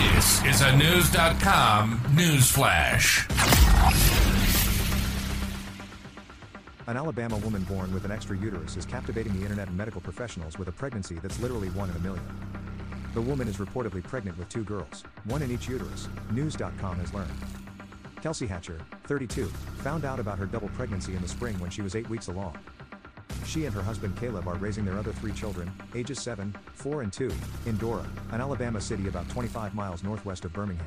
This is a News.com news flash. An Alabama woman born with an extra uterus is captivating the internet and medical professionals with a pregnancy that's literally one in a million. The woman is reportedly pregnant with two girls, one in each uterus, News.com has learned. Kelsey Hatcher, 32, found out about her double pregnancy in the spring when she was eight weeks along. She and her husband Caleb are raising their other three children, ages 7, 4, and 2, in Dora, an Alabama city about 25 miles northwest of Birmingham.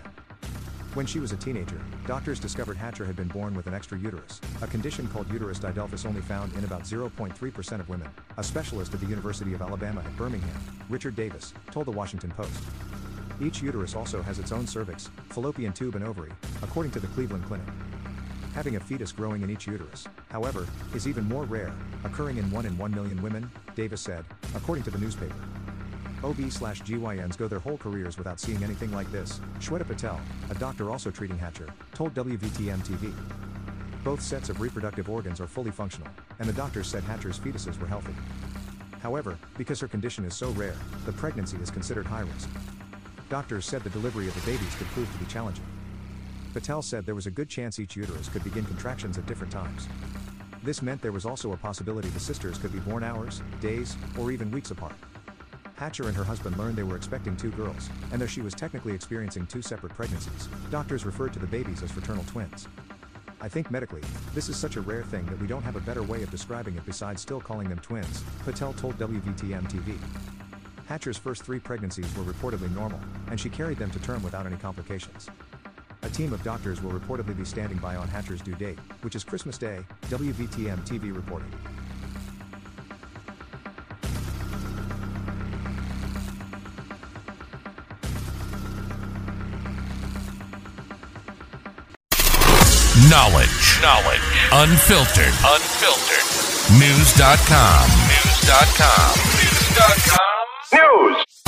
When she was a teenager, doctors discovered Hatcher had been born with an extra uterus, a condition called uterus didelphys only found in about 0.3% of women. A specialist at the University of Alabama at Birmingham, Richard Davis, told the Washington Post. Each uterus also has its own cervix, fallopian tube, and ovary, according to the Cleveland Clinic. Having a fetus growing in each uterus, however, is even more rare, occurring in 1 in 1 million women, Davis said, according to the newspaper. OB slash GYNs go their whole careers without seeing anything like this, Shweta Patel, a doctor also treating Hatcher, told WVTM TV. Both sets of reproductive organs are fully functional, and the doctors said Hatcher's fetuses were healthy. However, because her condition is so rare, the pregnancy is considered high risk. Doctors said the delivery of the babies could prove to be challenging. Patel said there was a good chance each uterus could begin contractions at different times. This meant there was also a possibility the sisters could be born hours, days, or even weeks apart. Hatcher and her husband learned they were expecting two girls, and though she was technically experiencing two separate pregnancies, doctors referred to the babies as fraternal twins. I think medically, this is such a rare thing that we don't have a better way of describing it besides still calling them twins, Patel told WVTM TV. Hatcher's first three pregnancies were reportedly normal, and she carried them to term without any complications. A team of doctors will reportedly be standing by on Hatcher's due date, which is Christmas Day, WVTM TV reported. Knowledge. Knowledge. Unfiltered. Unfiltered. News.com. News.com. News.com. News.